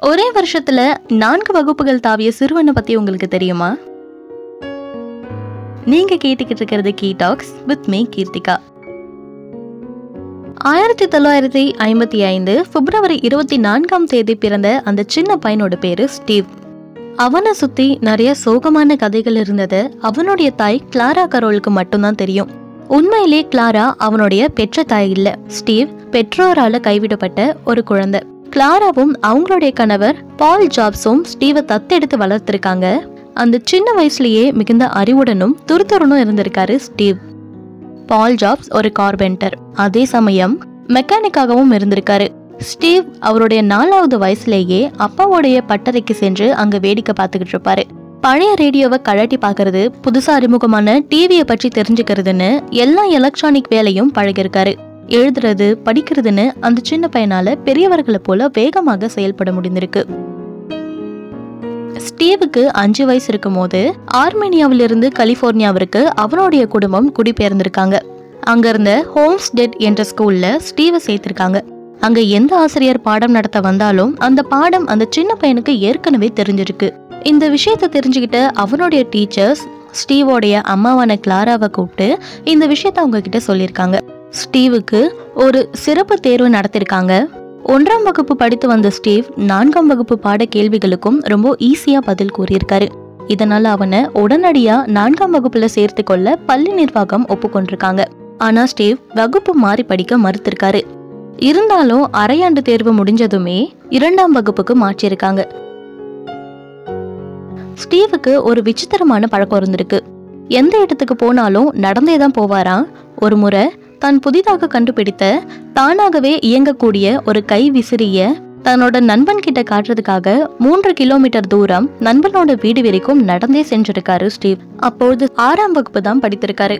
ஒரே வருஷத்துல நான்கு வகுப்புகள் தாவிய சிறுவனை பத்தி உங்களுக்கு தெரியுமா? நீங்க கேட்டுக்கிட்டு இருக்கிறது key talks with me Keerthika. ஆயிரத்தி தொள்ளாயிரத்தி ஐம்பத்தி ஐந்து பிப்ரவரி இருபத்தி நான்காம் தேதி பிறந்த அந்த சின்ன பையனோட பேரு ஸ்டீவ். அவனை சுத்தி நிறைய சோகமான கதைகள் இருந்தது. அவனுடைய தாய் கிளாரா கரோலுக்கு மட்டும்தான் தெரியும். உண்மையிலே கிளாரா அவனுடைய பெற்ற தாய் இல்ல. ஸ்டீவ் பெற்றோரால கைவிடப்பட்ட ஒரு குழந்தை. கிளாராவும் அவங்களுடைய கணவர் பால் ஜாப்ஸும் ஸ்டீவை தத்தெடுத்து வளர்த்திருக்காங்க. அந்த சின்ன வயசுலயே மிகுந்த அறிவுடனும் துருத்துறனும் இருந்திருக்காரு ஸ்டீவ். பால் ஜாப்ஸ் ஒரு கார்பெண்டர். அதே சமயம் மெக்கானிக்காகவும் இருந்திருக்காரு. ஸ்டீவ் அவருடைய நாலாவது வயசுலேயே அப்பாவுடைய பட்டறைக்கு சென்று அங்க வேடிக்கை பார்த்துக்கிட்டு இருப்பாரு. பழைய ரேடியோவை கழட்டி பார்க்கறது புதுசா அறிமுகமான டிவியை பற்றி தெரிஞ்சுக்கிறதுன்னு எல்லா எலக்ட்ரானிக் வேலையும் பழகிருக்காரு எழுதுறது படிக்கிறதுன்னு அந்த சின்ன பையனால பெரியவர்களை போல வேகமாக செயல்பட முடிந்திருக்கு. ஸ்டீவுக்கு அஞ்சு வயசு இருக்கும் போது ஆர்மேனியாவிலிருந்து கலிபோர்னியாவிற்கு அவனுடைய குடும்பம் குடிபெயர்ந்திருக்காங்க. அங்கிருந்த ஹோம்ஸ் டெட் என்ற ஸ்கூல்ல ஸ்டீவை சேர்த்திருக்காங்க. அங்க எந்த ஆசிரியர் பாடம் நடத்த வந்தாலும் அந்த பாடம் அந்த சின்ன பையனுக்கு ஏற்கனவே தெரிஞ்சிருக்கு. இந்த விஷயத்த தெரிஞ்சுக்கிட்ட அவனுடைய டீச்சர்ஸ் ஸ்டீவோடைய அம்மாவான கிளாராவை கூப்பிட்டு இந்த விஷயத்த அவங்க கிட்ட சொல்லியிருக்காங்க. ஸ்டீவுக்கு ஒரு சிறப்பு தேர்வு நடத்திருக்காங்க. ஒன்றாம் வகுப்பு படித்து வந்த ஸ்டீவ் நான்காம் வகுப்பு பாட கேள்விகளுக்கும் ரொம்ப ஈஸியா பதில் கூறியிருக்காரு. இதனால அவனை உடனடியா நான்காம் வகுப்புல சேர்த்து கொள்ள பள்ளி நிர்வாகம் ஒப்புக்கொண்டிருக்காங்க. ஆனா ஸ்டீவ் வகுப்பு மாறி படிக்க மறுத்திருக்காரு. இருந்தாலும் அரையாண்டு தேர்வு முடிஞ்சதுமே இரண்டாம் வகுப்புக்கு மாற்றியிருக்காங்க. ஸ்டீவுக்கு ஒரு விசித்திரமான பழக்கம் இருந்திருக்கு. எந்த இடத்துக்கு போனாலும் நடந்தே தான் போவாராம். ஒரு முறை தான் புதிதாக கண்டுபிடித்த தானாகவே இயங்கக்கூடிய ஒரு கை விசிறிய தன்னோட நண்பன் கிட்ட காட்டுறதுக்காக மூன்று கிலோமீட்டர் தூரம் நண்பனோட வீடு வரைக்கும் நடந்தே சென்றிருக்காரு ஸ்டீவ். அப்பொழுது ஆறாம் வகுப்பு தான் படித்திருக்காரு.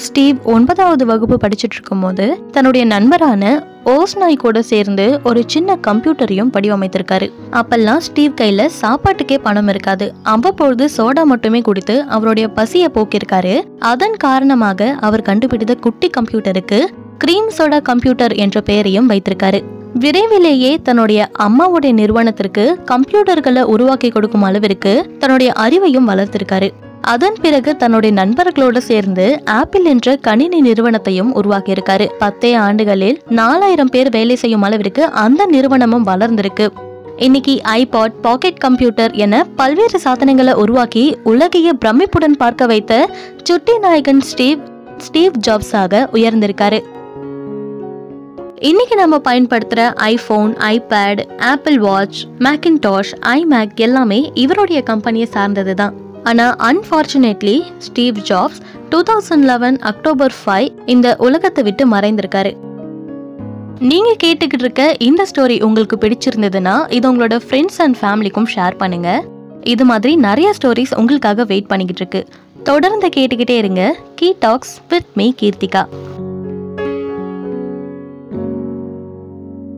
ஸ்டீவ் ஒன்பதாவது வகுப்பு படிச்சுட்டு இருக்கும்போது தன்னுடைய நண்பரான ஓஸ்நாய் கூட சேர்ந்து ஒரு சின்ன கம்ப்யூட்டரையும் வடிவமைத்திருக்காரு அப்பெல்லாம் ஸ்டீவ் கையில சாப்பாட்டுக்கே பணம் இருக்காது. அவ்வப்பொழுது சோடா மட்டுமே குடித்து அவருடைய பசியை போக்கியிருக்காரு. அதன் காரணமாக அவர் கண்டுபிடித்த குட்டி கம்ப்யூட்டருக்கு கிரீம் சோடா கம்ப்யூட்டர் என்ற பெயரையும் வைத்திருக்காரு. விரைவிலேயே தன்னுடைய அம்மாவுடைய நிறுவனத்திற்கு கம்ப்யூட்டர்களை உருவாக்கி கொடுக்கும் அளவிற்கு தன்னுடைய அறிவையும் வளர்த்திருக்காரு. அதன் பிறகு தன்னுடைய நண்பர்களோடு சேர்ந்து ஆப்பிள் என்ற கணினி நிறுவனத்தையும் உருவாக்கியிருக்காரு. பத்தே ஆண்டுகளில் நாலாயிரம் பேர் வேலை செய்யும் அளவிற்கு அந்த நிறுவனமும் வளர்ந்திருக்கு. இன்னைக்கு ஐபாட் பாக்கெட் கம்ப்யூட்டர் என பல்வேறு சாதனங்களை உருவாக்கி உலகையே பிரமிப்புடன் பார்க்க வைத்த சுட்டி நாயகன் ஸ்டீவ் ஸ்டீவ் ஜாப்ஸாக உயர்ந்திருக்காரு. இன்னைக்கு நம்ம பயன்படுத்துற iPhone iPad Apple Watch Macintosh iMac எல்லாமே இவருடைய கம்பெனியை சார்ந்தது தான் ஆனால் unfortunately Steve Jobs two thousand eleven October five இந்த உலகத்தை விட்டு மறைந்திருக்காரு. நீங்கள் கேட்டுக்கிட்டு இருக்க இந்த ஸ்டோரி உங்களுக்கு பிடிச்சிருந்ததுன்னா இது உங்களோட ஃப்ரெண்ட்ஸ் அண்ட் ஃபேமிலிக்கும் ஷேர் பண்ணுங்க. இது மாதிரி நிறைய ஸ்டோரிஸ் உங்களுக்காக வெயிட் பண்ணிக்கிட்டு இருக்கு. தொடர்ந்து கேட்டுக்கிட்டே இருங்க. Key talks with me Keerthika